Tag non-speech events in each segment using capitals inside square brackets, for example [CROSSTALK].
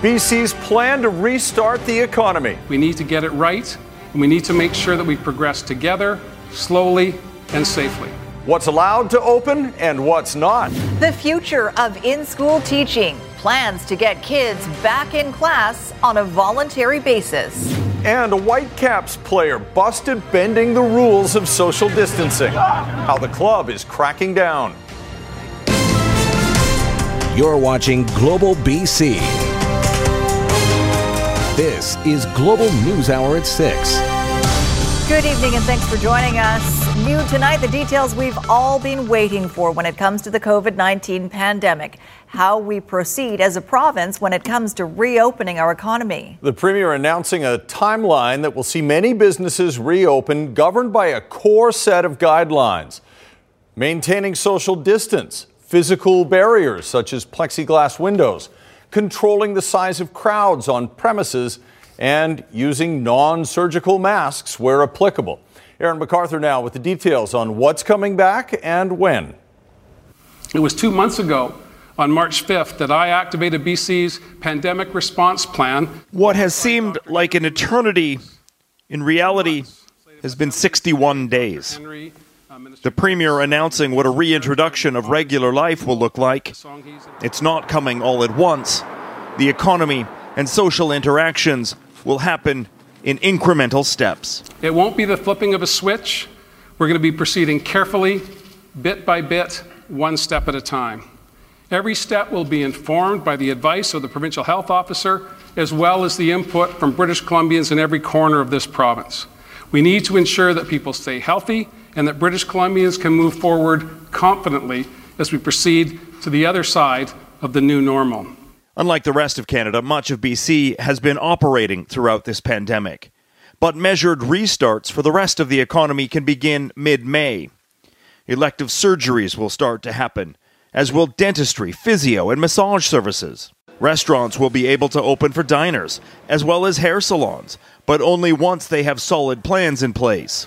BC's plan to restart the economy. We need to get it right, and we need to make sure that we progress together, slowly, and safely. What's allowed to open and what's not. The future of in school teaching. Plans to get kids back in class on a voluntary basis. And a Whitecaps player busted bending the rules of social distancing. How the club is cracking down. You're watching Global BC. This is Global News Hour at 6. Good evening and thanks for joining us. New tonight, the details we've all been waiting for when it comes to the COVID 19 pandemic. How we proceed as a province when it comes to reopening our economy. The Premier announcing a timeline that will see many businesses reopen, governed by a core set of guidelines. Maintaining social distance, physical barriers such as plexiglass windows, controlling the size of crowds on premises, and using non surgical masks where applicable. Aaron MacArthur now with the details on what's coming back and when. It was two months ago, on March 5th, that I activated BC's pandemic response plan. What has seemed like an eternity in reality has been 61 days. The Premier announcing what a reintroduction of regular life will look like. It's not coming all at once. The economy and social interactions will happen in incremental steps. It won't be the flipping of a switch. We're going to be proceeding carefully, bit by bit, one step at a time. Every step will be informed by the advice of the provincial health officer, as well as the input from British Columbians in every corner of this province. We need to ensure that people stay healthy and that British Columbians can move forward confidently as we proceed to the other side of the new normal. Unlike the rest of Canada, much of BC has been operating throughout this pandemic. But measured restarts for the rest of the economy can begin mid May. Elective surgeries will start to happen, as will dentistry, physio, and massage services. Restaurants will be able to open for diners, as well as hair salons, but only once they have solid plans in place.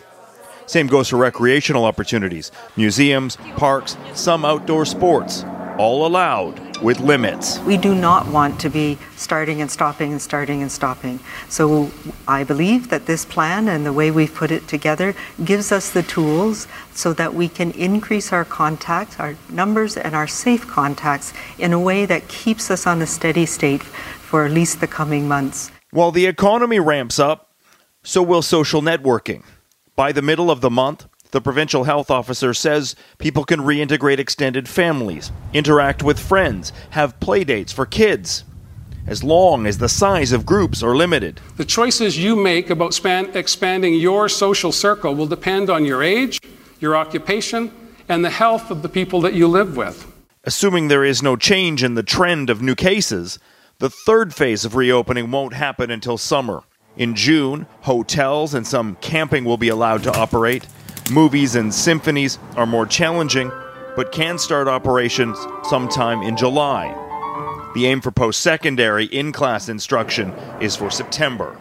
Same goes for recreational opportunities, museums, parks, some outdoor sports, all allowed with limits. We do not want to be starting and stopping and starting and stopping. So I believe that this plan and the way we've put it together gives us the tools so that we can increase our contacts, our numbers, and our safe contacts in a way that keeps us on a steady state for at least the coming months. While the economy ramps up, so will social networking. By the middle of the month, the provincial health officer says people can reintegrate extended families, interact with friends, have playdates for kids, as long as the size of groups are limited. The choices you make about span- expanding your social circle will depend on your age, your occupation, and the health of the people that you live with. Assuming there is no change in the trend of new cases, the third phase of reopening won't happen until summer. In June, hotels and some camping will be allowed to operate. Movies and symphonies are more challenging, but can start operations sometime in July. The aim for post secondary in class instruction is for September.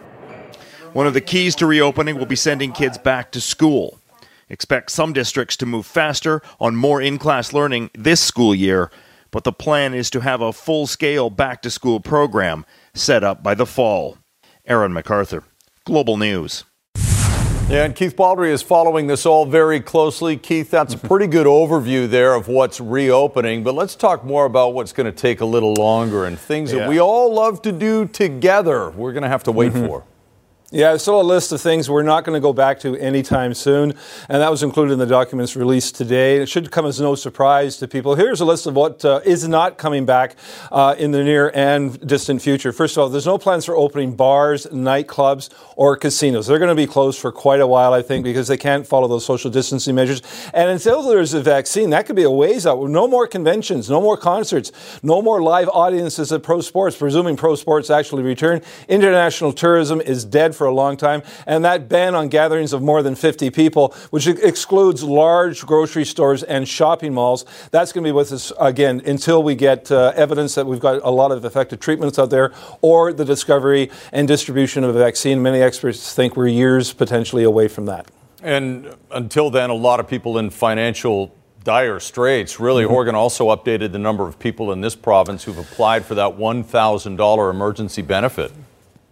One of the keys to reopening will be sending kids back to school. Expect some districts to move faster on more in class learning this school year, but the plan is to have a full scale back to school program set up by the fall. Aaron MacArthur, Global News. Yeah, and Keith Baldry is following this all very closely. Keith, that's a [LAUGHS] pretty good overview there of what's reopening, but let's talk more about what's going to take a little longer and things Yeah. that we all love to do together. We're going to have to wait mm-hmm. for. Yeah, still a list of things we're not going to go back to anytime soon, and that was included in the documents released today. It should come as no surprise to people. Here's a list of what uh, is not coming back uh, in the near and distant future. First of all, there's no plans for opening bars, nightclubs, or casinos. They're going to be closed for quite a while, I think, because they can't follow those social distancing measures. And until there's a vaccine, that could be a ways out. No more conventions, no more concerts, no more live audiences at pro sports, presuming pro sports actually return. International tourism is dead for a long time. And that ban on gatherings of more than 50 people, which excludes large grocery stores and shopping malls, that's going to be with us again until we get uh, evidence that we've got a lot of effective treatments out there or the discovery and distribution of a vaccine. Many experts think we're years potentially away from that. And until then, a lot of people in financial dire straits. Really, mm-hmm. Horgan also updated the number of people in this province who've applied for that $1,000 emergency benefit.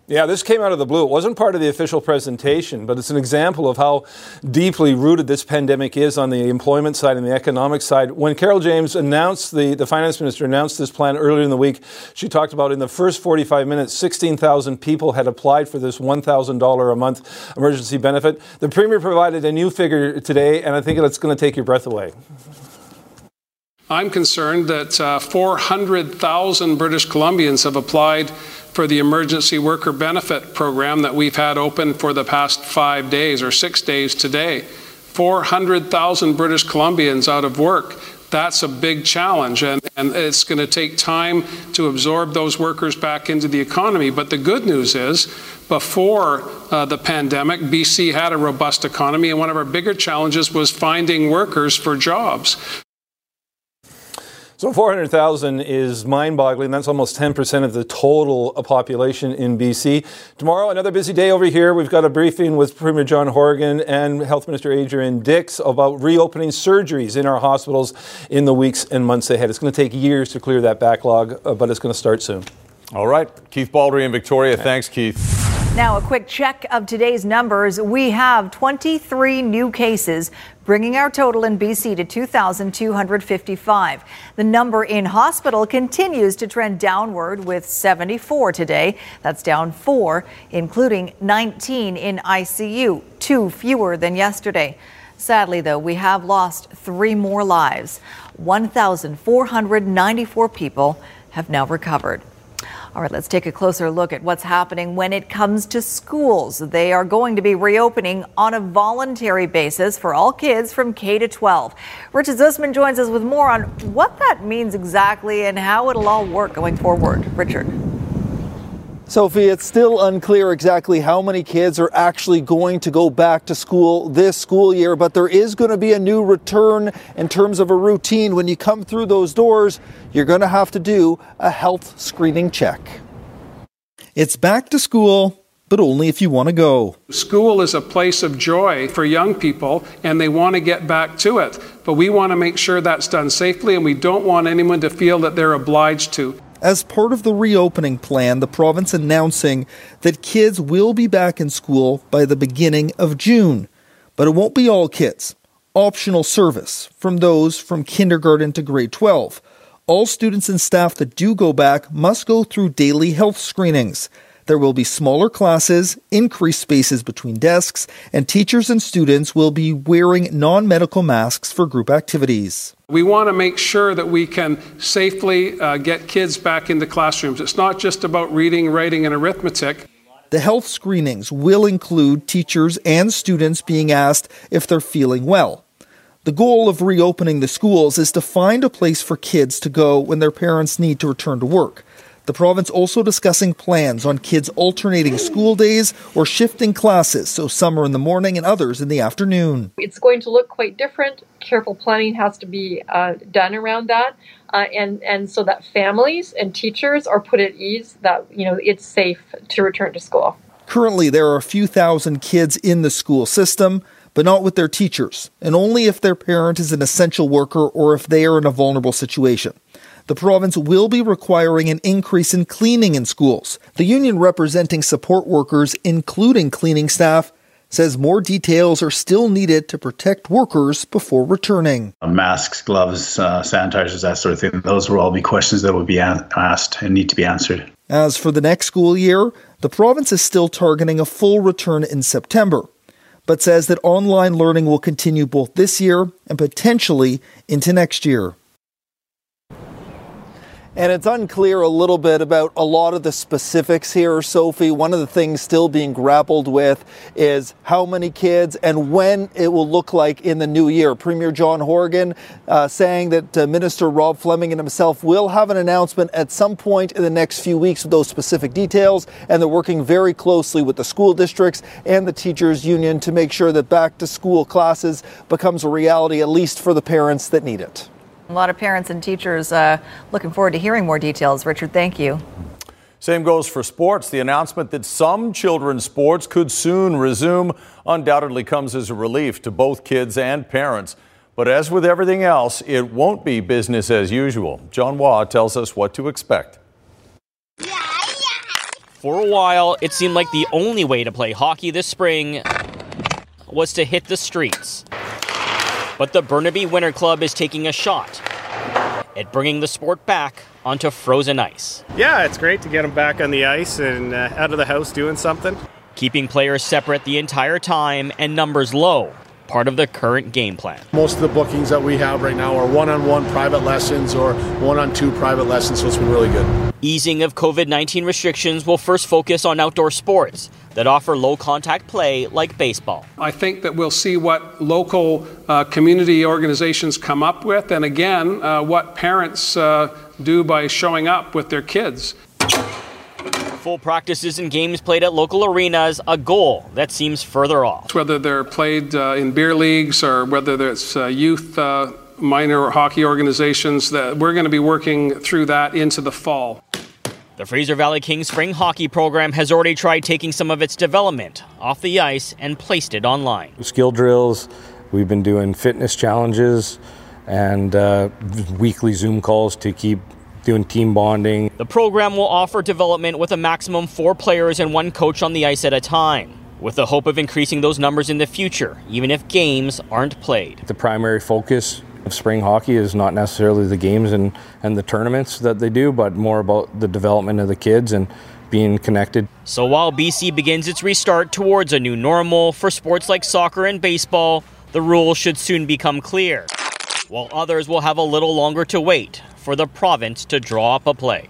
Yeah, this came out of the blue. It wasn't part of the official presentation, but it's an example of how deeply rooted this pandemic is on the employment side and the economic side. When Carole James announced, the, the finance minister announced this plan earlier in the week, she talked about in the first 45 minutes, 16,000 people had applied for this $1,000 a month emergency benefit. The Premier provided a new figure today, and I think it's going to take your breath away. I'm concerned that uh, 400,000 British Columbians have applied for the emergency worker benefit program that we've had open for the past five days or six days today. 400,000 British Columbians out of work. That's a big challenge, and, and it's going to take time to absorb those workers back into the economy. But the good news is, before uh, the pandemic, BC had a robust economy, and one of our bigger challenges was finding workers for jobs. So 400,000 is mind-boggling. That's almost 10% of the total population in BC. Tomorrow, another busy day over here. We've got a briefing with Premier John Horgan and Health Minister Adrian Dix about reopening surgeries in our hospitals in the weeks and months ahead. It's going to take years to clear that backlog, uh, but it's going to start soon. All right. Keith Baldry in Victoria. Thanks, Keith. Now, a quick check of today's numbers. We have 23 new cases, bringing our total in BC to 2,255. The number in hospital continues to trend downward with 74 today. That's down four, including 19 in ICU, two fewer than yesterday. Sadly, though, we have lost three more lives. 1,494 people have now recovered. All right, let's take a closer look at what's happening when it comes to schools. They are going to be reopening on a voluntary basis for all kids from K to 12. Richard Zussman joins us with more on what that means exactly and how it'll all work going forward. Richard. Sophie, it's still unclear exactly how many kids are actually going to go back to school this school year, but there is going to be a new return in terms of a routine. When you come through those doors, you're going to have to do a health screening check. It's back to school, but only if you want to go. School is a place of joy for young people, and they want to get back to it. But we want to make sure that's done safely, and we don't want anyone to feel that they're obliged to. As part of the reopening plan, the province announcing that kids will be back in school by the beginning of June. But it won't be all kids. Optional service from those from kindergarten to grade 12. All students and staff that do go back must go through daily health screenings. There will be smaller classes, increased spaces between desks, and teachers and students will be wearing non medical masks for group activities. We want to make sure that we can safely uh, get kids back into classrooms. It's not just about reading, writing, and arithmetic. The health screenings will include teachers and students being asked if they're feeling well. The goal of reopening the schools is to find a place for kids to go when their parents need to return to work. The province also discussing plans on kids alternating school days or shifting classes, so some are in the morning and others in the afternoon. It's going to look quite different. Careful planning has to be uh, done around that, uh, and and so that families and teachers are put at ease that you know it's safe to return to school. Currently, there are a few thousand kids in the school system but not with their teachers, and only if their parent is an essential worker or if they are in a vulnerable situation the province will be requiring an increase in cleaning in schools. The union representing support workers, including cleaning staff, says more details are still needed to protect workers before returning. Masks, gloves, uh, sanitizers, that sort of thing. Those will all be questions that will be asked and need to be answered. As for the next school year, the province is still targeting a full return in September, but says that online learning will continue both this year and potentially into next year. And it's unclear a little bit about a lot of the specifics here, Sophie. One of the things still being grappled with is how many kids and when it will look like in the new year. Premier John Horgan uh, saying that uh, Minister Rob Fleming and himself will have an announcement at some point in the next few weeks with those specific details. And they're working very closely with the school districts and the teachers union to make sure that back to school classes becomes a reality, at least for the parents that need it. A lot of parents and teachers uh, looking forward to hearing more details. Richard, thank you. Same goes for sports. The announcement that some children's sports could soon resume undoubtedly comes as a relief to both kids and parents. But as with everything else, it won't be business as usual. John Hua tells us what to expect. For a while, it seemed like the only way to play hockey this spring was to hit the streets. But the Burnaby Winter Club is taking a shot at bringing the sport back onto frozen ice. Yeah, it's great to get them back on the ice and uh, out of the house doing something. Keeping players separate the entire time and numbers low, part of the current game plan. Most of the bookings that we have right now are one on one private lessons or one on two private lessons, so it's been really good. Easing of COVID 19 restrictions will first focus on outdoor sports that offer low contact play like baseball. I think that we'll see what local uh, community organizations come up with, and again, uh, what parents uh, do by showing up with their kids. Full practices and games played at local arenas, a goal that seems further off. Whether they're played uh, in beer leagues or whether it's uh, youth uh, minor hockey organizations, that we're going to be working through that into the fall. The Fraser Valley Kings spring hockey program has already tried taking some of its development off the ice and placed it online. Skill drills, we've been doing fitness challenges and uh, weekly Zoom calls to keep doing team bonding. The program will offer development with a maximum four players and one coach on the ice at a time. With the hope of increasing those numbers in the future, even if games aren't played. The primary focus of spring hockey is not necessarily the games and, and the tournaments that they do, but more about the development of the kids and being connected. So while BC begins its restart towards a new normal for sports like soccer and baseball, the rules should soon become clear, while others will have a little longer to wait for the province to draw up a play.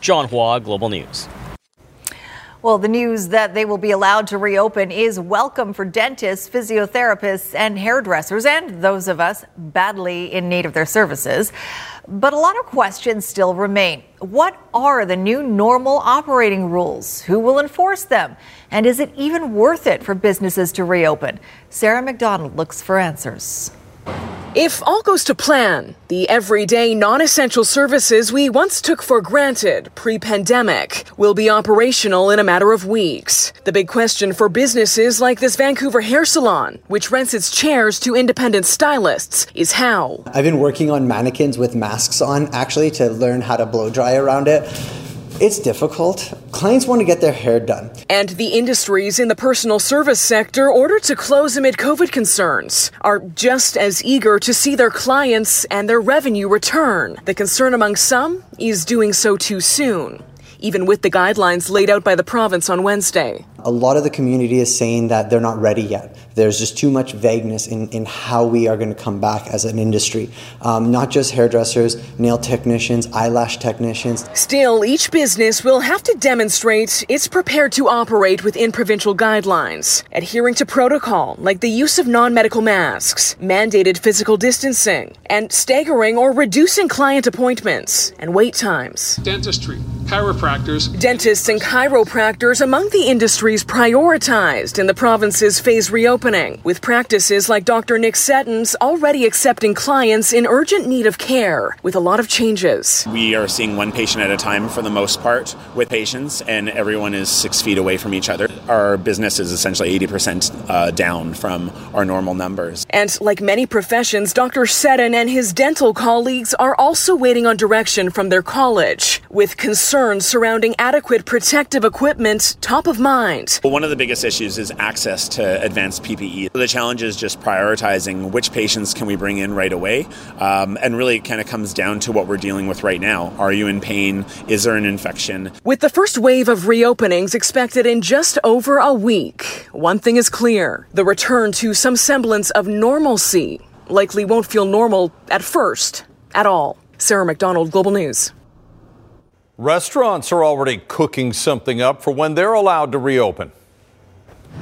John Hua, Global News. Well, the news that they will be allowed to reopen is welcome for dentists, physiotherapists, and hairdressers, and those of us badly in need of their services. But a lot of questions still remain. What are the new normal operating rules? Who will enforce them? And is it even worth it for businesses to reopen? Sarah McDonald looks for answers. If all goes to plan, the everyday non essential services we once took for granted pre pandemic will be operational in a matter of weeks. The big question for businesses like this Vancouver hair salon, which rents its chairs to independent stylists, is how. I've been working on mannequins with masks on actually to learn how to blow dry around it. It's difficult. Clients want to get their hair done. And the industries in the personal service sector ordered to close amid COVID concerns are just as eager to see their clients and their revenue return. The concern among some is doing so too soon even with the guidelines laid out by the province on Wednesday. A lot of the community is saying that they're not ready yet. There's just too much vagueness in, in how we are going to come back as an industry. Um, not just hairdressers, nail technicians, eyelash technicians. Still, each business will have to demonstrate it's prepared to operate within provincial guidelines, adhering to protocol like the use of non medical masks, mandated physical distancing, and staggering or reducing client appointments and wait times. Dentistry, chiropractors. Dentists and chiropractors among the industries prioritized in the province's phase reopening, with practices like Dr. Nick Seddon's already accepting clients in urgent need of care, with a lot of changes. We are seeing one patient at a time for the most part with patients, and everyone is six feet away from each other. Our business is essentially 80% uh, down from our normal numbers. And like many professions, Dr. Seddon and his dental colleagues are also waiting on direction from their college, with concerns surrounding adequate protective equipment top of mind. Well, one of the biggest issues is access to advanced PPE. The challenge is just prioritizing which patients can we bring in right away, um, and really it kind of comes down to what we're dealing with right now. Are you in pain? Is there an infection? With the first wave of reopenings expected in just over a week, one thing is clear the return to some semblance of normalcy likely won't feel normal at first, at all. Sarah McDonald, Global News. Restaurants are already cooking something up for when they're allowed to reopen.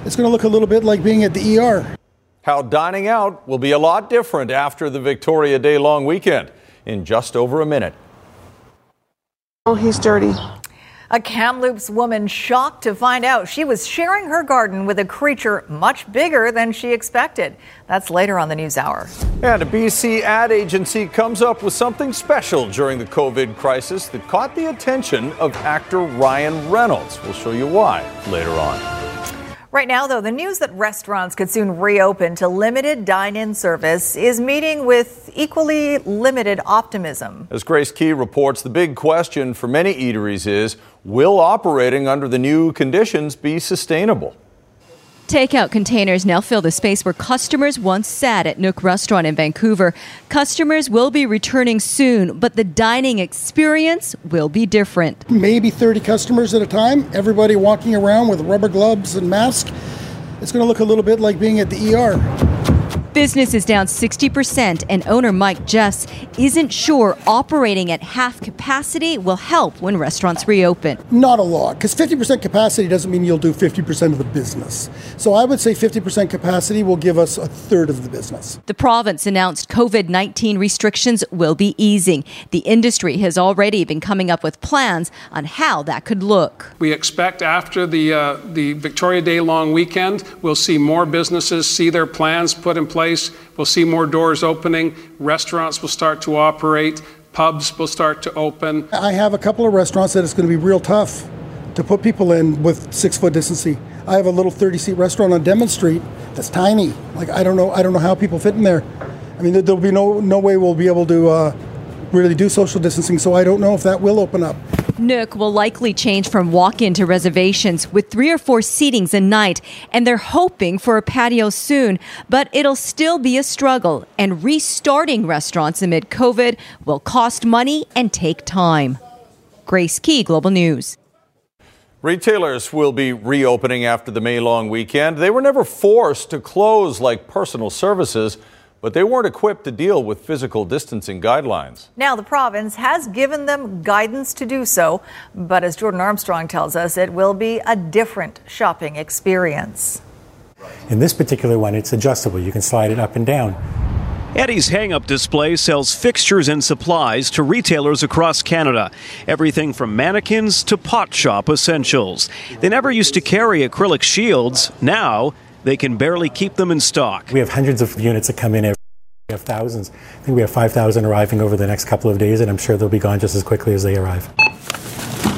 It's going to look a little bit like being at the ER. How dining out will be a lot different after the Victoria Day long weekend in just over a minute. Oh, he's dirty. A Kamloops woman shocked to find out she was sharing her garden with a creature much bigger than she expected. That's later on the news hour. And a BC ad agency comes up with something special during the COVID crisis that caught the attention of actor Ryan Reynolds. We'll show you why later on. Right now, though, the news that restaurants could soon reopen to limited dine in service is meeting with equally limited optimism. As Grace Ke reports, the big question for many eateries is will operating under the new conditions be sustainable? Takeout containers now fill the space where customers once sat at Nook Restaurant in Vancouver. Customers will be returning soon, but the dining experience will be different. Maybe 30 customers at a time, everybody walking around with rubber gloves and masks. It's going to look a little bit like being at the ER. Business is down 60%, and owner Mike Jess isn't sure operating at half capacity will help when restaurants reopen. Not a lot, because 50% capacity doesn't mean you'll do 50% of the business. So I would say 50% capacity will give us a third of the business. The province announced COVID 19 restrictions will be easing. The industry has already been coming up with plans on how that could look. We expect after the, uh, the Victoria Day long weekend, we'll see more businesses see their plans put in place place. We'll see more doors opening. Restaurants will start to operate. Pubs will start to open. I have a couple of restaurants that it's going to be real tough to put people in with six foot distancing. I have a little 30 seat restaurant on Denman Street that's tiny. Like I don't know, I don't know how people fit in there. I mean, there'll be no no way we'll be able to uh, really do social distancing. So I don't know if that will open up. Nook will likely change from walk in to reservations with three or four seatings a night, and they're hoping for a patio soon, but it'll still be a struggle, and restarting restaurants amid COVID will cost money and take time. Grace Ke, Global News. Retailers will be reopening after the May long weekend. They were never forced to close like personal services but they weren't equipped to deal with physical distancing guidelines. Now, the province has given them guidance to do so, but as Jordan Armstrong tells us, it will be a different shopping experience. In this particular one, it's adjustable. You can slide it up and down. Eddie's Hang Up Display sells fixtures and supplies to retailers across Canada. Everything from mannequins to pot shop essentials. They never used to carry acrylic shields. Now, they can barely keep them in stock. We have hundreds of units that come in every we have thousands. I think we have 5,000 arriving over the next couple of days, and I'm sure they'll be gone just as quickly as they arrive.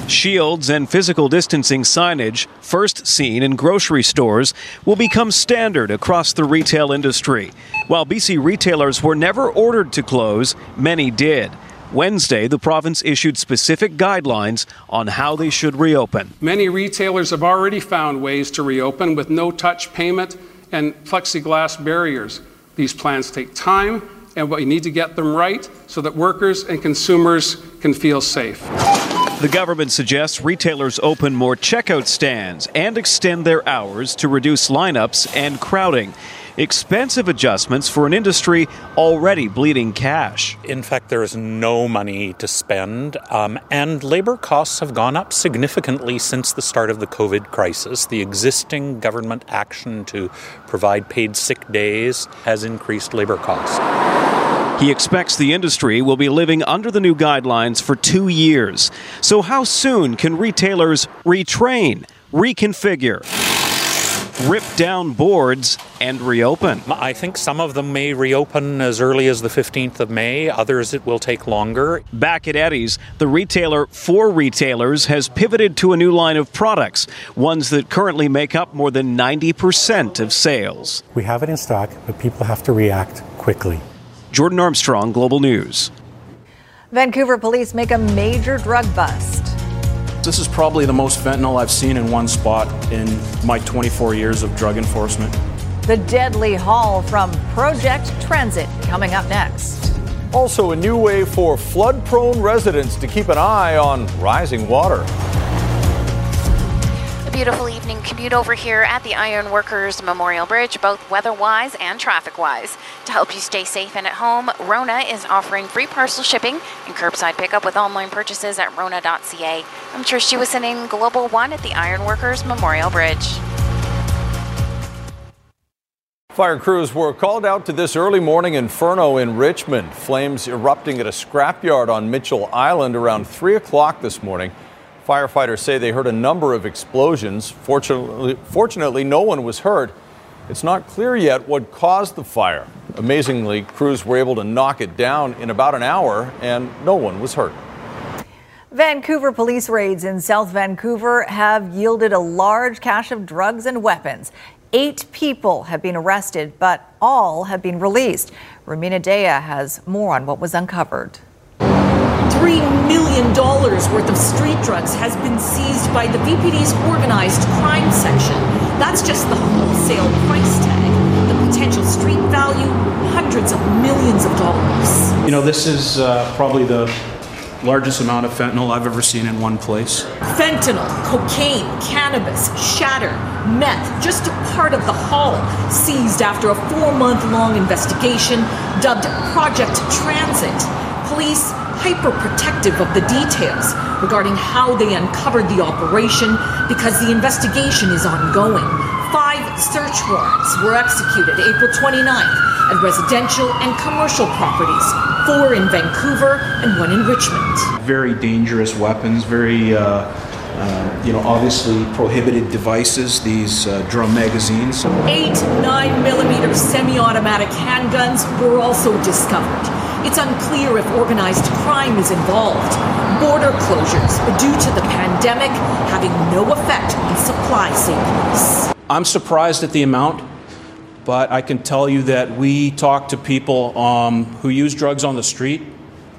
Shields and physical distancing signage, first seen in grocery stores, will become standard across the retail industry. While BC retailers were never ordered to close, many did. Wednesday, the province issued specific guidelines on how they should reopen. Many retailers have already found ways to reopen with no touch payment and plexiglass barriers. These plans take time, and we need to get them right so that workers and consumers can feel safe. The government suggests retailers open more checkout stands and extend their hours to reduce lineups and crowding expensive adjustments for an industry already bleeding cash. In fact, there is no money to spend, um, and labor costs have gone up significantly since the start of the COVID crisis. The existing government action to provide paid sick days has increased labor costs. He expects the industry will be living under the new guidelines for two years. So, how soon can retailers retrain, reconfigure? Rip down boards and reopen. I think some of them may reopen as early as the 15th of May, others it will take longer. Back at Eddie's, the retailer for retailers has pivoted to a new line of products, ones that currently make up more than 90% of sales. We have it in stock, but people have to react quickly. Jordan Armstrong, Global News. Vancouver police make a major drug bust. This is probably the most fentanyl I've seen in one spot in my 24 years of drug enforcement. The deadly haul from Project Transit coming up next. Also, a new way for flood prone residents to keep an eye on rising water. Beautiful evening commute over here at the Iron Workers Memorial Bridge, both weather wise and traffic wise. To help you stay safe and at home, Rona is offering free parcel shipping and curbside pickup with online purchases at Rona.ca. I'm Trish Jewison in Global One at the Iron Workers Memorial Bridge. Fire crews were called out to this early morning inferno in Richmond. Flames erupting at a scrapyard on Mitchell Island around 3 o'clock this morning. Firefighters say they heard a number of explosions. Fortunately, fortunately, no one was hurt. It's not clear yet what caused the fire. Amazingly, crews were able to knock it down in about an hour, and no one was hurt. Vancouver police raids in South Vancouver have yielded a large cache of drugs and weapons. Eight people have been arrested, but all have been released. Rumina Daya has more on what was uncovered. $3 million worth of street drugs has been seized by the VPD's organized crime section. That's just the wholesale price tag. The potential street value, hundreds of millions of dollars. You know, this is uh, probably the largest amount of fentanyl I've ever seen in one place. Fentanyl, cocaine, cannabis, shatter, meth, just a part of the haul, seized after a four month long investigation dubbed Project Transit. Police hyper protective of the details regarding how they uncovered the operation because the investigation is ongoing. Five search warrants were executed April 29th at residential and commercial properties, four in Vancouver and one in Richmond. Very dangerous weapons, very, uh, uh, you know, obviously prohibited devices, these uh, drum magazines. Eight 9 millimeter semi automatic handguns were also discovered. It's unclear if organized crime is involved. Border closures due to the pandemic having no effect on supply safeties. I'm surprised at the amount, but I can tell you that we talk to people um, who use drugs on the street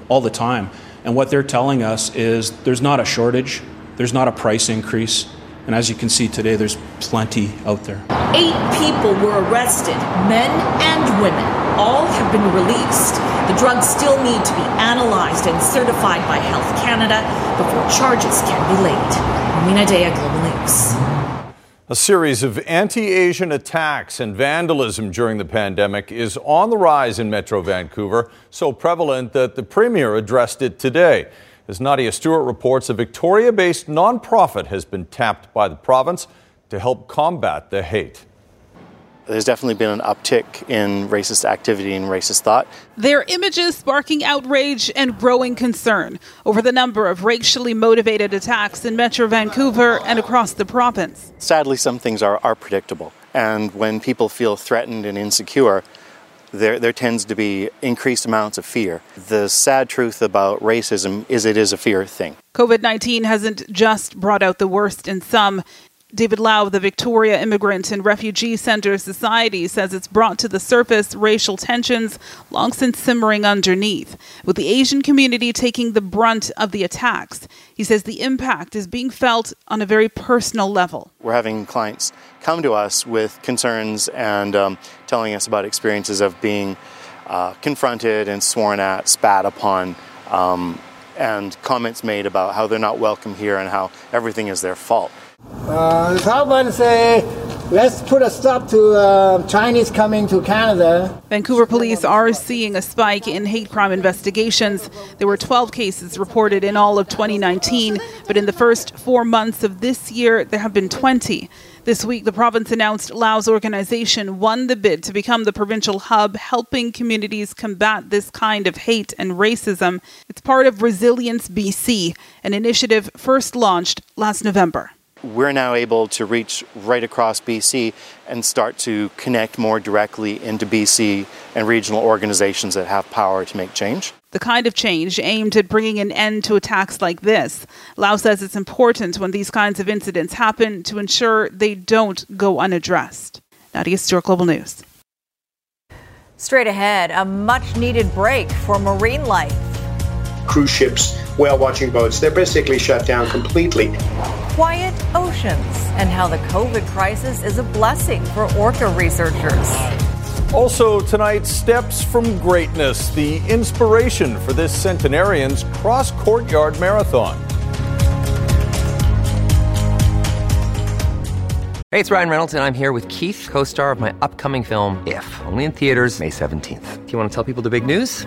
all the time. And what they're telling us is there's not a shortage, there's not a price increase. And as you can see today, there's plenty out there. Eight people were arrested, men and women. All have been released. The drugs still need to be analyzed and certified by Health Canada before charges can be laid. Mina Daya, Global News. A series of anti Asian attacks and vandalism during the pandemic is on the rise in Metro Vancouver, so prevalent that the Premier addressed it today. As Nadia Stewart reports, a Victoria based nonprofit has been tapped by the province to help combat the hate. There's definitely been an uptick in racist activity and racist thought. Their images sparking outrage and growing concern over the number of racially motivated attacks in Metro Vancouver and across the province. Sadly, some things are, are predictable. And when people feel threatened and insecure, there, there tends to be increased amounts of fear. The sad truth about racism is it is a fear thing. COVID 19 hasn't just brought out the worst in some. David Lau, of the Victoria Immigrant and Refugee Center Society, says it's brought to the surface racial tensions long since simmering underneath, with the Asian community taking the brunt of the attacks. He says the impact is being felt on a very personal level. We're having clients come to us with concerns and um, telling us about experiences of being uh, confronted and sworn at, spat upon. Um, and comments made about how they're not welcome here and how everything is their fault. Uh, say, let's put a stop to uh, Chinese coming to Canada. Vancouver police are seeing a spike in hate crime investigations. There were 12 cases reported in all of 2019, but in the first four months of this year, there have been 20. This week, the province announced Lau's organization won the bid to become the provincial hub helping communities combat this kind of hate and racism. It's part of Resilience BC, an initiative first launched last November we're now able to reach right across BC and start to connect more directly into BC and regional organizations that have power to make change. The kind of change aimed at bringing an end to attacks like this. Lau says it's important when these kinds of incidents happen to ensure they don't go unaddressed. Nadia Stewart, Global News. Straight ahead, a much needed break for marine life. cruise ships, whale watching boats, they're basically shut down completely. Quiet oceans and how the COVID crisis is a blessing for orca researchers. Also, tonight, steps from greatness, the inspiration for this centenarian's cross courtyard marathon. Hey, it's Ryan Reynolds, and I'm here with Keith, co star of my upcoming film, If, only in theaters, May 17th. Do you want to tell people the big news?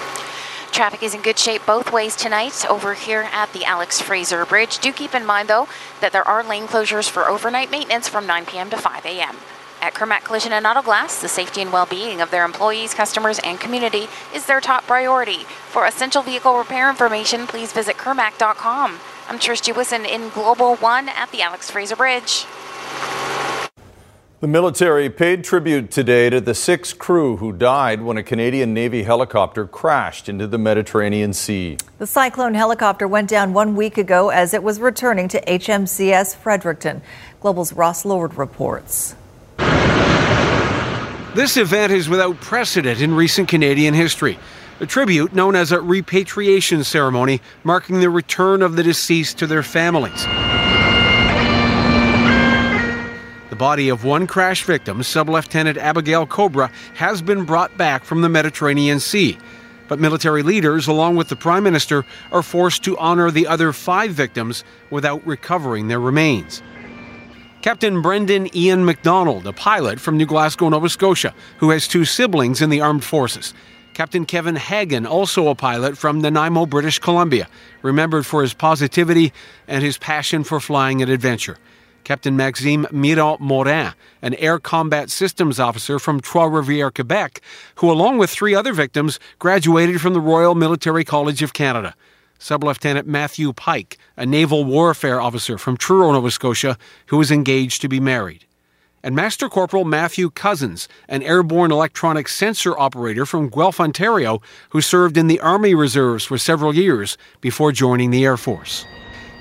Traffic is in good shape both ways tonight over here at the Alex Fraser Bridge. Do keep in mind, though, that there are lane closures for overnight maintenance from 9 p.m. to 5 a.m. At Kirmac Collision and Auto Glass, the safety and well-being of their employees, customers, and community is their top priority. For essential vehicle repair information, please visit Kirmac.com. I'm Trish Jewison in Global One at the Alex Fraser Bridge. The military paid tribute today to the six crew who died when a Canadian Navy helicopter crashed into the Mediterranean Sea. The Cyclone helicopter went down one week ago as it was returning to HMCS Fredericton. Global's Ross Lord reports. This event is without precedent in recent Canadian history. A tribute known as a repatriation ceremony marking the return of the deceased to their families. The body of one crash victim, Sub Lieutenant Abbigail Cowbrough, has been brought back from the Mediterranean Sea. But military leaders, along with the Prime Minister, are forced to honor the other five victims without recovering their remains. Captain Brenden Ian MacDonald, a pilot from New Glasgow, Nova Scotia, who has two siblings in the armed forces. Captain Kevin Hagen, also a pilot from Nanaimo, British Columbia, remembered for his positivity and his passion for flying and adventure. Captain Maxime Miron-Morin, an air combat systems officer from Trois Rivières, Quebec, who, along with three other victims, graduated from the Royal Military College of Canada. Sub Lieutenant Matthew Pyke, a naval warfare officer from Truro, Nova Scotia, who was engaged to be married. And Master Corporal Matthew Cousins, an airborne electronic sensor operator from Guelph, Ontario, who served in the Army Reserves for several years before joining the Air Force.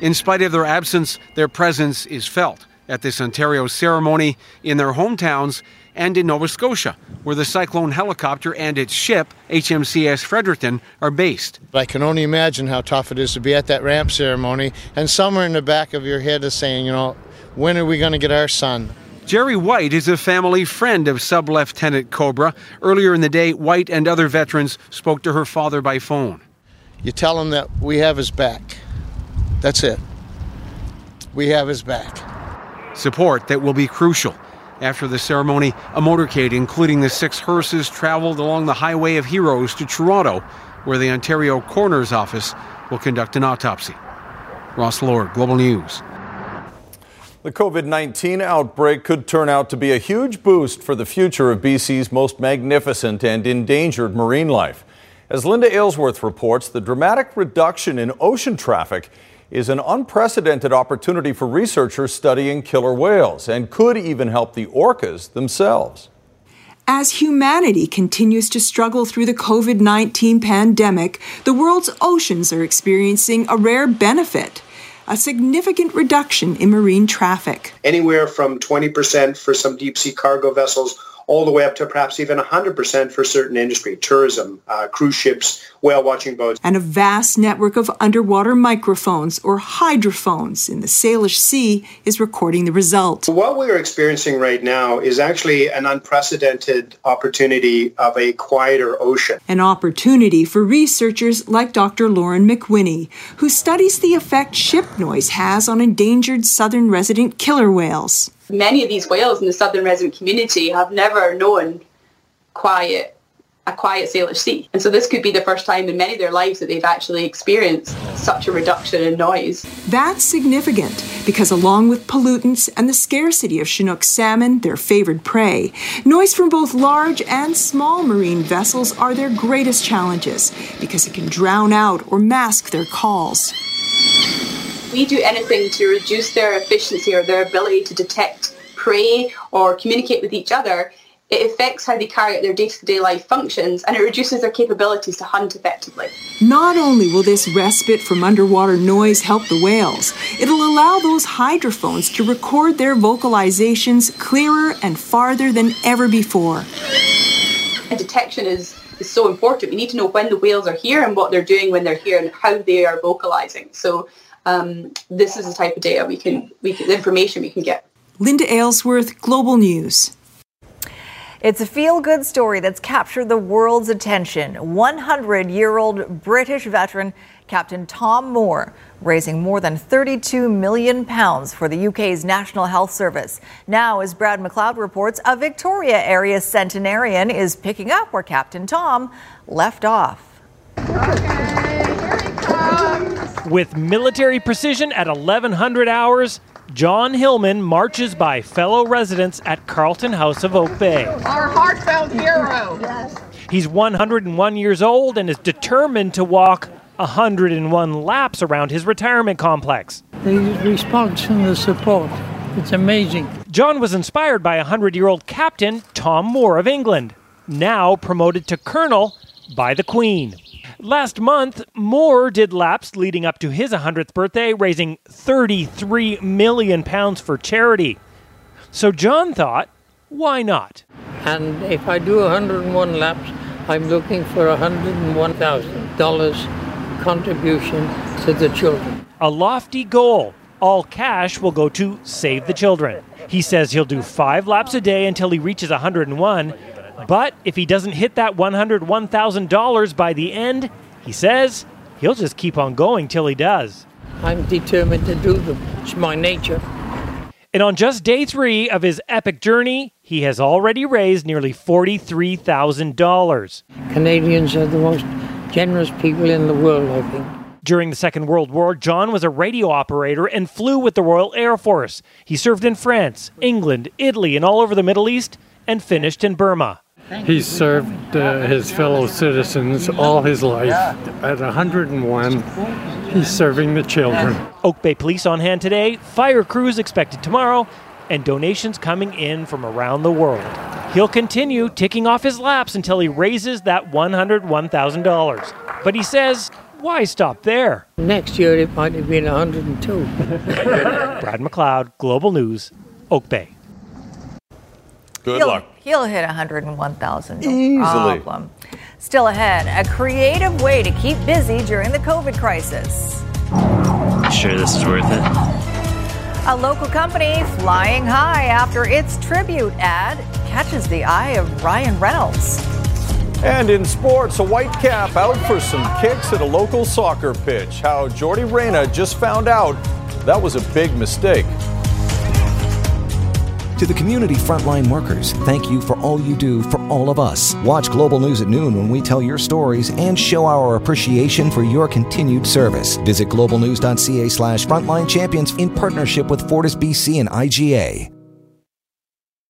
In spite of their absence, their presence is felt at this Ontario ceremony in their hometowns and in Nova Scotia, where the Cyclone helicopter and its ship, HMCS Fredericton, are based. I can only imagine how tough it is to be at that ramp ceremony, and somewhere in the back of your head is saying, you know, when are we going to get our son? Jerry White is a family friend of Sub Lieutenant Cowbrough. Earlier in the day, White and other veterans spoke to her father by phone. You tell him that we have his back. That's it. We have his back. Support that will be crucial. After the ceremony, a motorcade, including the six hearses, traveled along the Highway of Heroes to Toronto, where the Ontario Coroner's Office will conduct an autopsy. Ross Lord, Global News. The COVID 19 outbreak could turn out to be a huge boost for the future of BC's most magnificent and endangered marine life. As Linda Aylesworth reports, the dramatic reduction in ocean traffic is an unprecedented opportunity for researchers studying killer whales and could even help the orcas themselves. As humanity continues to struggle through the COVID 19 pandemic, the world's oceans are experiencing a rare benefit a significant reduction in marine traffic. Anywhere from 20% for some deep sea cargo vessels all the way up to perhaps even 100% for certain industry, tourism, uh, cruise ships, whale watching boats. And a vast network of underwater microphones or hydrophones in the Salish Sea is recording the result. What we are experiencing right now is actually an unprecedented opportunity of a quieter ocean. An opportunity for researchers like Dr. Lauren McWhinnie, who studies the effect ship noise has on endangered southern resident killer whales many of these whales in the southern resident community have never known quiet a quiet Salish sea. And so this could be the first time in many of their lives that they've actually experienced such a reduction in noise. That's significant because along with pollutants and the scarcity of Chinook salmon, their favored prey, noise from both large and small marine vessels are their greatest challenges because it can drown out or mask their calls. we do anything to reduce their efficiency or their ability to detect prey or communicate with each other, it affects how they carry out their day-to-day life functions and it reduces their capabilities to hunt effectively. Not only will this respite from underwater noise help the whales, it'll allow those hydrophones to record their vocalizations clearer and farther than ever before. And detection is, is so important. We need to know when the whales are here and what they're doing when they're here and how they are vocalizing. So um, this is the type of data we can, we can, information we can get. Linda Aylesworth, Global News. It's a feel good story that's captured the world's attention. 100 year old British veteran Captain Tom Moore raising more than 32 million pounds for the UK's National Health Service. Now, as Brad McLeod reports, a Victoria area centenarian is picking up where Captain Tom left off. With military precision at 1100 hours, John Hillman marches by fellow residents at Carlton House of Oak Bay. Our heartfelt hero. Yes. He's 101 years old and is determined to walk 101 laps around his retirement complex. The response and the support, it's amazing. John was inspired by 100 year old Captain Tom Moore of England, now promoted to Colonel by the Queen. Last month, Moore did laps leading up to his 100th birthday, raising 33 million pounds for charity. So John thought, why not? And if I do 101 laps, I'm looking for $101,000 contribution to the children. A lofty goal. All cash will go to Save the Children. He says he'll do five laps a day until he reaches 101 but if he doesn't hit that $101,000 by the end, he says he'll just keep on going till he does. I'm determined to do them. It's my nature. And on just day three of his epic journey, he has already raised nearly $43,000. Canadians are the most generous people in the world, I think. During the Second World War, John was a radio operator and flew with the Royal Air Force. He served in France, England, Italy, and all over the Middle East, and finished in Burma. He served uh, his fellow citizens all his life. At 101, he's serving the children. Oak Bay Police on hand today, fire crews expected tomorrow, and donations coming in from around the world. He'll continue ticking off his laps until he raises that $101,000. But he says, why stop there? Next year it might have been 102. [LAUGHS] Brad McLeod, Global News, Oak Bay. Good he'll, luck. He'll hit 101,000. No Easily. Problem. Still ahead, a creative way to keep busy during the COVID crisis. Sure, this is worth it. A local company flying high after its tribute ad catches the eye of Ryan Reynolds. And in sports, a Whitecap out for some kicks at a local soccer pitch. How Jordy Reyna just found out that was a big mistake. To the community frontline workers, thank you for all you do for all of us. Watch Global News at noon when we tell your stories and show our appreciation for your continued service. Visit globalnews.ca slash frontline champions in partnership with Fortis BC and IGA.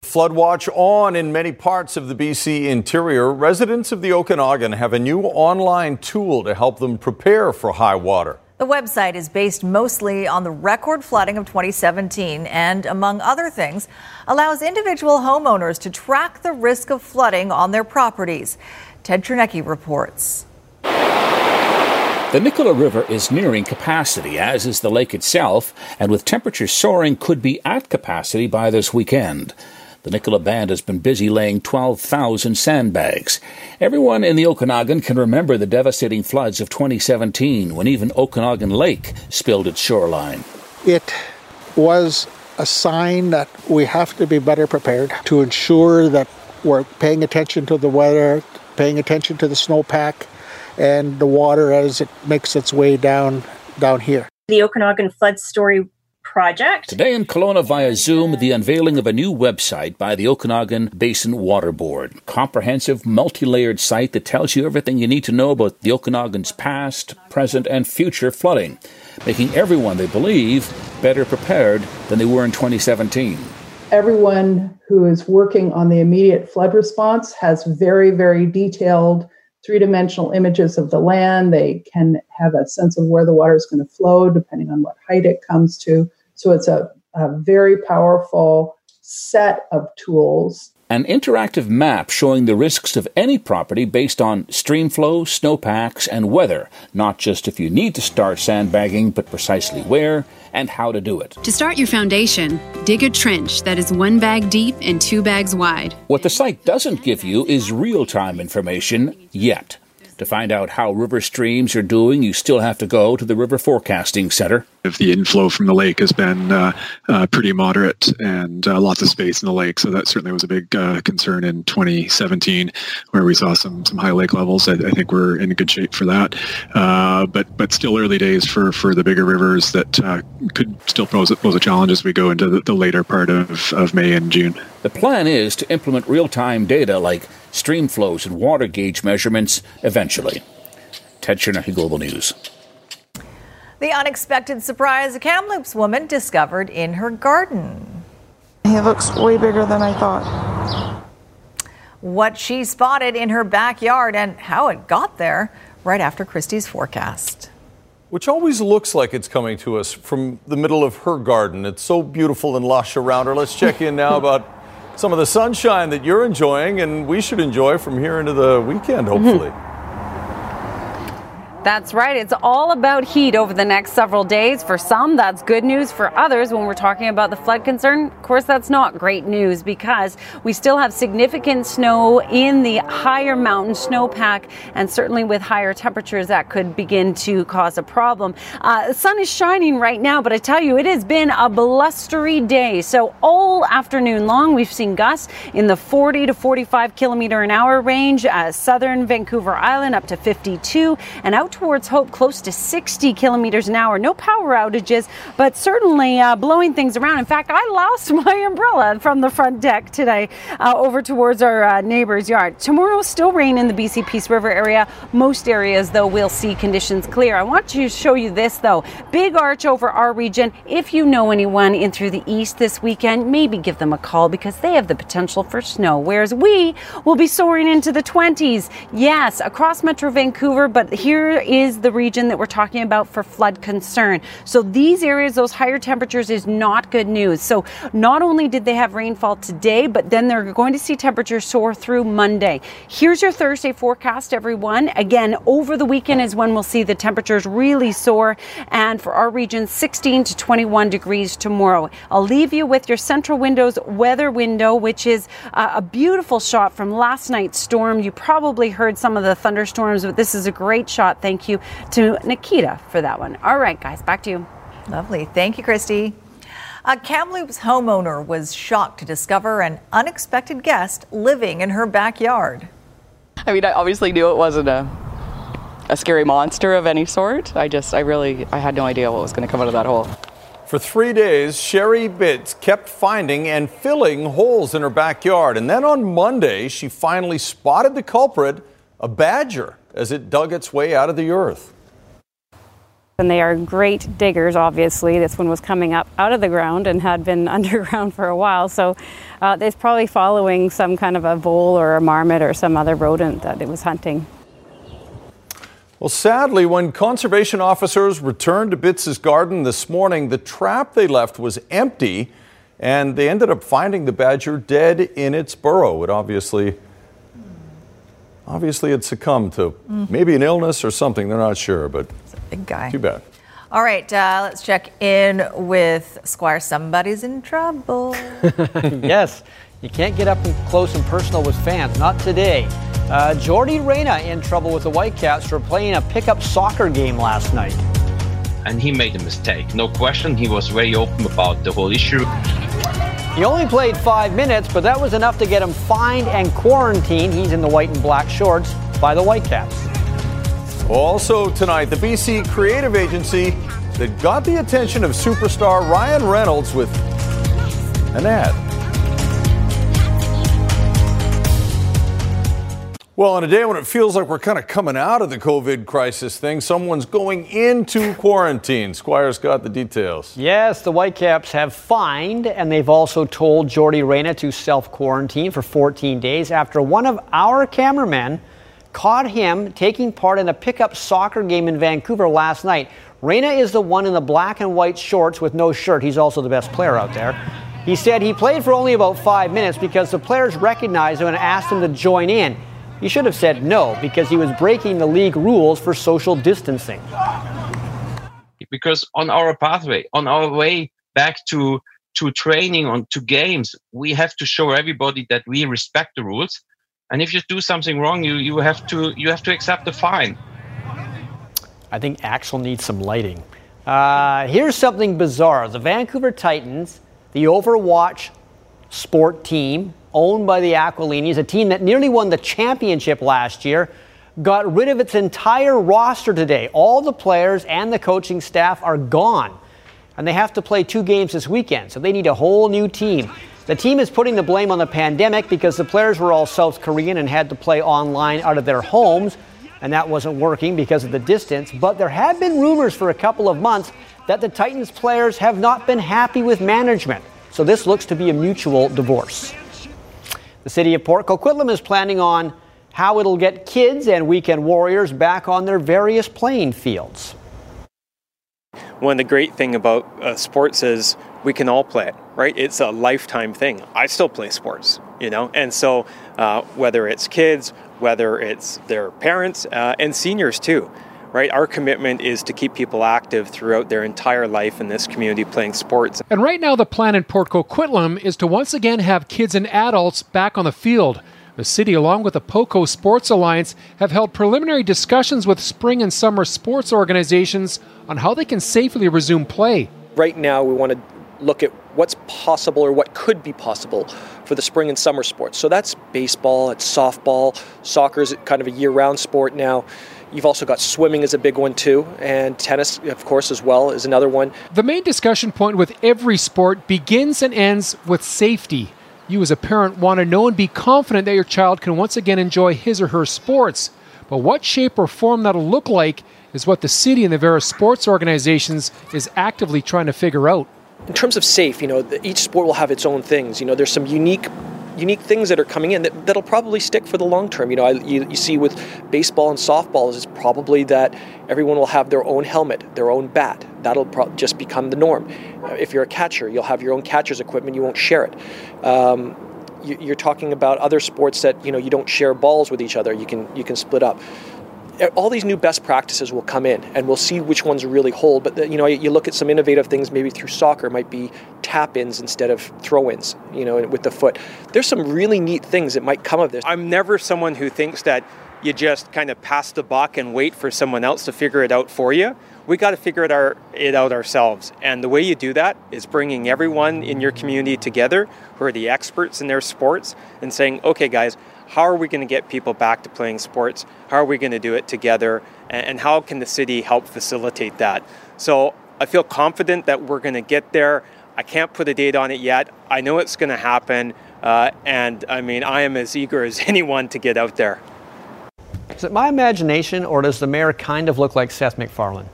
Flood watch on in many parts of the BC interior. Residents of the Okanagan have a new online tool to help them prepare for high water. The website is based mostly on the record flooding of 2017 and, among other things, allows individual homeowners to track the risk of flooding on their properties. Ted Chernecki reports. The Nicola River is nearing capacity, as is the lake itself, and with temperatures soaring, could be at capacity by this weekend. The Nicola Band has been busy laying 12,000 sandbags. Everyone in the Okanagan can remember the devastating floods of 2017 when even Okanagan Lake spilled its shoreline. It was a sign that we have to be better prepared to ensure that we're paying attention to the weather, paying attention to the snowpack and the water as it makes its way down down here. The Okanagan Flood Story project. Today in Kelowna via Zoom, the unveiling of a new website by the Okanagan Basin Water Board. Comprehensive, multi-layered site that tells you everything you need to know about the Okanagan's past, present, and future flooding, making everyone, they believe, better prepared than they were in 2017. Everyone who is working on the immediate flood response has very, very detailed three dimensional images of the land. They can have a sense of where the water is going to flow, depending on what height it comes to. So it's a, a very powerful set of tools an interactive map showing the risks of any property based on stream flow, snowpacks, and weather, not just if you need to start sandbagging, but precisely where and how to do it. To start your foundation, dig a trench that is one bag deep and two bags wide. What the site doesn't give you is real time information yet. To find out how river streams are doing, you still have to go to the River Forecasting Center. If the inflow from the lake has been uh, uh, pretty moderate and uh, lots of space in the lake, so that certainly was a big uh, concern in 2017, where we saw some some high lake levels. I, I think we're in good shape for that, uh, but but still early days for, for the bigger rivers that uh, could still pose, pose a challenge as we go into the, the later part of, of May and June. The plan is to implement real-time data like stream flows and water gauge measurements eventually. Ted Chernecki, Global News. The unexpected surprise a Kamloops woman discovered in her garden. He looks way bigger than I thought. What she spotted in her backyard and how it got there right after Christy's forecast. Which always looks like it's coming to us from the middle of her garden. It's so beautiful and lush around her. Let's check in now about some of the sunshine that you're enjoying and we should enjoy from here into the weekend, hopefully. Mm-hmm. That's right. It's all about heat over the next several days. For some, that's good news. For others, when we're talking about the flood concern, of course, that's not great news because we still have significant snow in the higher mountain snowpack, and certainly with higher temperatures, that could begin to cause a problem. Uh, the sun is shining right now, but I tell you, it has been a blustery day. So all afternoon long, we've seen gusts in the 40 to 45 kilometer an hour range, uh, southern Vancouver Island up to 52, and out towards Hope close to 60 kilometers an hour. No power outages, but certainly uh, blowing things around. In fact, I lost [LAUGHS] my umbrella from the front deck today uh, over towards our uh, neighbor's yard. Tomorrow, still rain in the BC Peace River area. Most areas, though, will see conditions clear. I want to show you this, though. Big arch over our region. If you know anyone in through the east this weekend, maybe give them a call because they have the potential for snow, whereas we will be soaring into the 20s. Yes, across Metro Vancouver, but here is the region that we're talking about for flood concern. So these areas, those higher temperatures is not good news. So not only did they have rainfall today, but then they're going to see temperatures soar through Monday. Here's your Thursday forecast, everyone. Again, over the weekend is when we'll see the temperatures really soar. And for our region, 16 to 21 degrees tomorrow. I'll leave you with your central windows weather window, which is uh, a beautiful shot from last night's storm. You probably heard some of the thunderstorms, but this is a great shot. Thank you to Nikita for that one. All right, guys, back to you. Lovely. Thank you, Christy. A Kamloops homeowner was shocked to discover an unexpected guest living in her backyard. I mean, I obviously knew it wasn't a a scary monster of any sort. I just, I really, I had no idea what was going to come out of that hole. For three days, Sherry Bitts kept finding and filling holes in her backyard. And then on Monday, she finally spotted the culprit, a badger as it dug its way out of the earth. And they are great diggers, obviously. This one was coming up out of the ground and had been [LAUGHS] underground for a while. So uh, it's probably following some kind of a vole or a marmot or some other rodent that it was hunting. Well, sadly, when conservation officers returned to Bitts's garden this morning, the trap they left was empty, and they ended up finding the badger dead in its burrow. It obviously obviously had succumbed to mm. maybe an illness or something. They're not sure, but big guy. Too bad. All right, uh, let's check in with Squire. Somebody's in trouble. [LAUGHS] [LAUGHS] yes, you can't get up close and personal with fans. Not today. Uh, Jordy Reyna in trouble with the Whitecaps for playing a pickup soccer game last night. And he made a mistake. No question. He was very open about the whole issue. He only played five minutes, but that was enough to get him fined and quarantined. He's in the white and black shorts by the Whitecaps. Also tonight, the BC Creative Agency that got the attention of superstar Ryan Reynolds with an ad. Well, on a day when it feels like we're kind of coming out of the COVID crisis thing, someone's going into quarantine. Squire's got the details. Yes, the Whitecaps have fined, and they've also told Jordy Reyna to self quarantine for 14 days after one of our cameramen caught him taking part in a pickup soccer game in Vancouver last night. Reyna is the one in the black and white shorts with no shirt. He's also the best player out there. He said he played for only about five minutes because the players recognized him and asked him to join in. He should have said no because he was breaking the league rules for social distancing. Because on our pathway, on our way back to to training, on to games, we have to show everybody that we respect the rules. And if you do something wrong, you, you have to you have to accept the fine. I think Axel needs some lighting. Uh, here's something bizarre. The Vancouver Titans, the Overwatch sport team, owned by the Aquilinis, a team that nearly won the championship last year, got rid of its entire roster today. All the players and the coaching staff are gone. And they have to play two games this weekend, so they need a whole new team. The team is putting the blame on the pandemic because the players were all South Korean and had to play online out of their homes and that wasn't working because of the distance. But there have been rumors for a couple of months that the Titans players have not been happy with management. So this looks to be a mutual divorce. The city of Port Coquitlam is planning on how it'll get kids and weekend warriors back on their various playing fields. One of the great thing about uh, sports is we can all play it, right? It's a lifetime thing. I still play sports, you know, and so uh, whether it's kids whether it's their parents uh, and seniors too. Right, our commitment is to keep people active throughout their entire life in this community playing sports. And right now, the plan in Port Coquitlam is to once again have kids and adults back on the field. The city, along with the POCO Sports Alliance, have held preliminary discussions with spring and summer sports organizations on how they can safely resume play. Right now, we want to look at what's possible or what could be possible for the spring and summer sports. So that's baseball, it's softball, soccer is kind of a year round sport now. You've also got swimming is a big one too, and tennis, of course, as well is another one. The main discussion point with every sport begins and ends with safety. You, as a parent, want to know and be confident that your child can once again enjoy his or her sports. But what shape or form that'll look like is what the city and the various sports organizations is actively trying to figure out in terms of safe, you know, each sport will have its own things. You know, there's some unique unique things that are coming in that, that'll probably stick for the long term. You know, I, you, you see with baseball and softball is probably that everyone will have their own helmet, their own bat. That'll pro- just become the norm. Uh, if you're a catcher, you'll have your own catcher's equipment. You won't share it. Um, you, are talking about other sports that you know you don't share balls with each other. You can you can split up all these new best practices will come in and we'll see which ones really hold but the, you know you look at some innovative things maybe through soccer might be tap ins instead of throw ins you know with the foot. There's some really neat things that might come of this. I'm never someone who thinks that you just kind of pass the buck and wait for someone else to figure it out for you. We got to figure it, our, it out ourselves. And the way you do that is bringing everyone in your community together who are the experts in their sports and saying okay guys how are we going to get people back to playing sports? How are we going to do it together? And how can the city help facilitate that? So I feel confident that we're going to get there. I can't put a date on it yet. I know it's going to happen. Uh, and I mean, I am as eager as [LAUGHS] anyone to get out there. Is it my imagination, or does the mayor kind of look like Seth MacFarlane?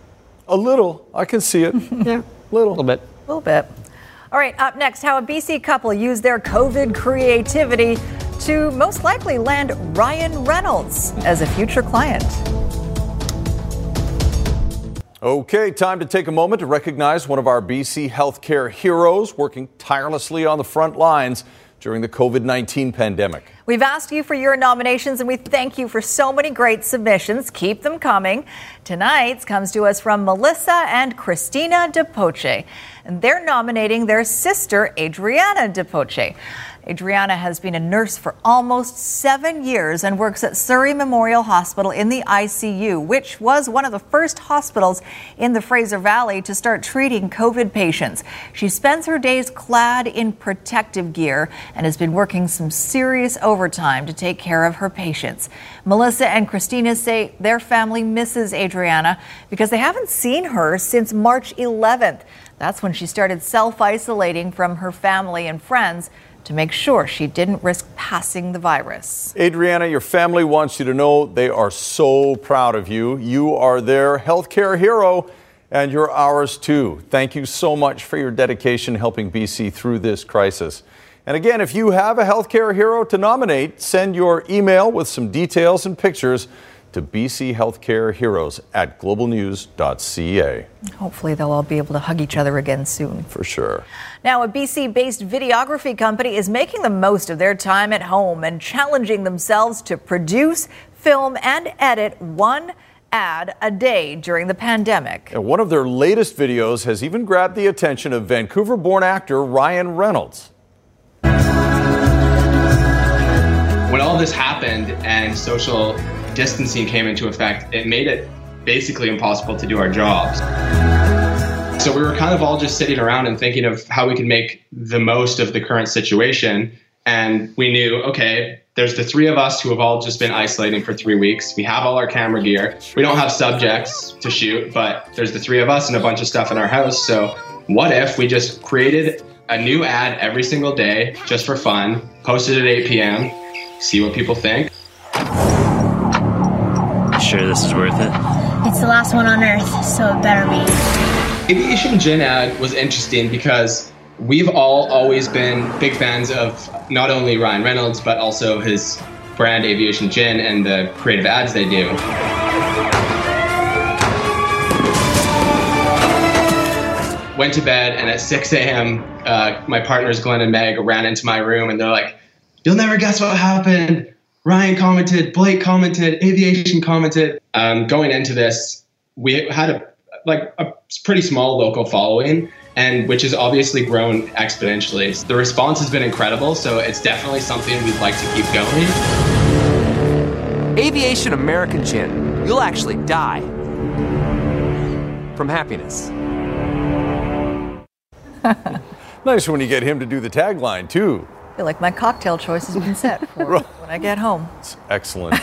A little. I can see it. [LAUGHS] yeah, a little. A little bit. A little bit. All right, up next, how a BC couple used their COVID creativity to most likely land Ryan Reynolds as a future client. Okay, time to take a moment to recognize one of our BC healthcare heroes working tirelessly on the front lines during the COVID 19 pandemic. We've asked you for your nominations and we thank you for so many great submissions. Keep them coming. Tonight's comes to us from Melissa and Christina DePoche. And they're nominating their sister, Adriana DePoche. Adriana has been a nurse for almost seven years and works at Surrey Memorial Hospital in the ICU, which was one of the first hospitals in the Fraser Valley to start treating COVID patients. She spends her days clad in protective gear and has been working some serious overtime to take care of her patients. Melissa and Christina say their family misses Adriana because they haven't seen her since March 11th. That's when she started self isolating from her family and friends to make sure she didn't risk passing the virus. Adriana, your family wants you to know they are so proud of you. You are their healthcare hero, and you're ours too. Thank you so much for your dedication helping BC through this crisis. And again, if you have a healthcare hero to nominate, send your email with some details and pictures to BC Healthcare Heroes at globalnews.ca. Hopefully, they'll all be able to hug each other again soon. For sure. Now, a BC based videography company is making the most of their time at home and challenging themselves to produce, film, and edit one ad a day during the pandemic. And one of their latest videos has even grabbed the attention of Vancouver born actor Ryan Reynolds. When all this happened and social distancing came into effect, it made it basically impossible to do our jobs. So we were kind of all just sitting around and thinking of how we could make the most of the current situation. And we knew, okay, there's the three of us who have all just been isolating for three weeks. We have all our camera gear. We don't have subjects to shoot, but there's the three of us and a bunch of stuff in our house. So what if we just created a new ad every single day just for fun, posted at 8 p.m., see what people think? Sure, this is worth it. It's the last one on Earth, so it better be. Aviation Gin ad was interesting because we've all always been big fans of not only Ryan Reynolds, but also his brand Aviation Gin and the creative ads they do. Went to bed, and at 6 a.m., uh, my partners Glenn and Meg ran into my room, and they're like, "You'll never guess what happened. Ryan commented, Blake commented, Aviation commented." Um, going into this, we had a like a pretty small local following, and which has obviously grown exponentially. The response has been incredible, so it's definitely something we'd like to keep going. Aviation American Gin. You'll actually die from happiness. [LAUGHS] Nice when you get him to do the tagline, too. I feel like my cocktail choice has been set [LAUGHS] for when I get home. It's excellent,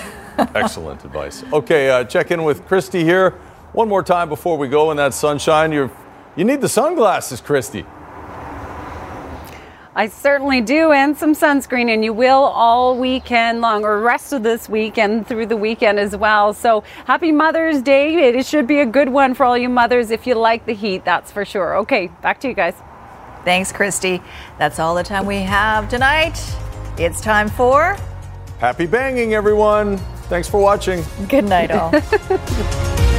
excellent advice. Okay, uh, check in with Christy here. One more time before we go in that sunshine. You're, you need the sunglasses, Christy. I certainly do, and some sunscreen, and you will all weekend long, or rest of this weekend through the weekend as well. So, happy Mother's Day. It should be a good one for all you mothers if you like the heat, that's for sure. Okay, back to you guys. Thanks, Christy. That's all the time we have tonight. It's time for Happy banging, everyone. Thanks for watching. Good night, all. [LAUGHS]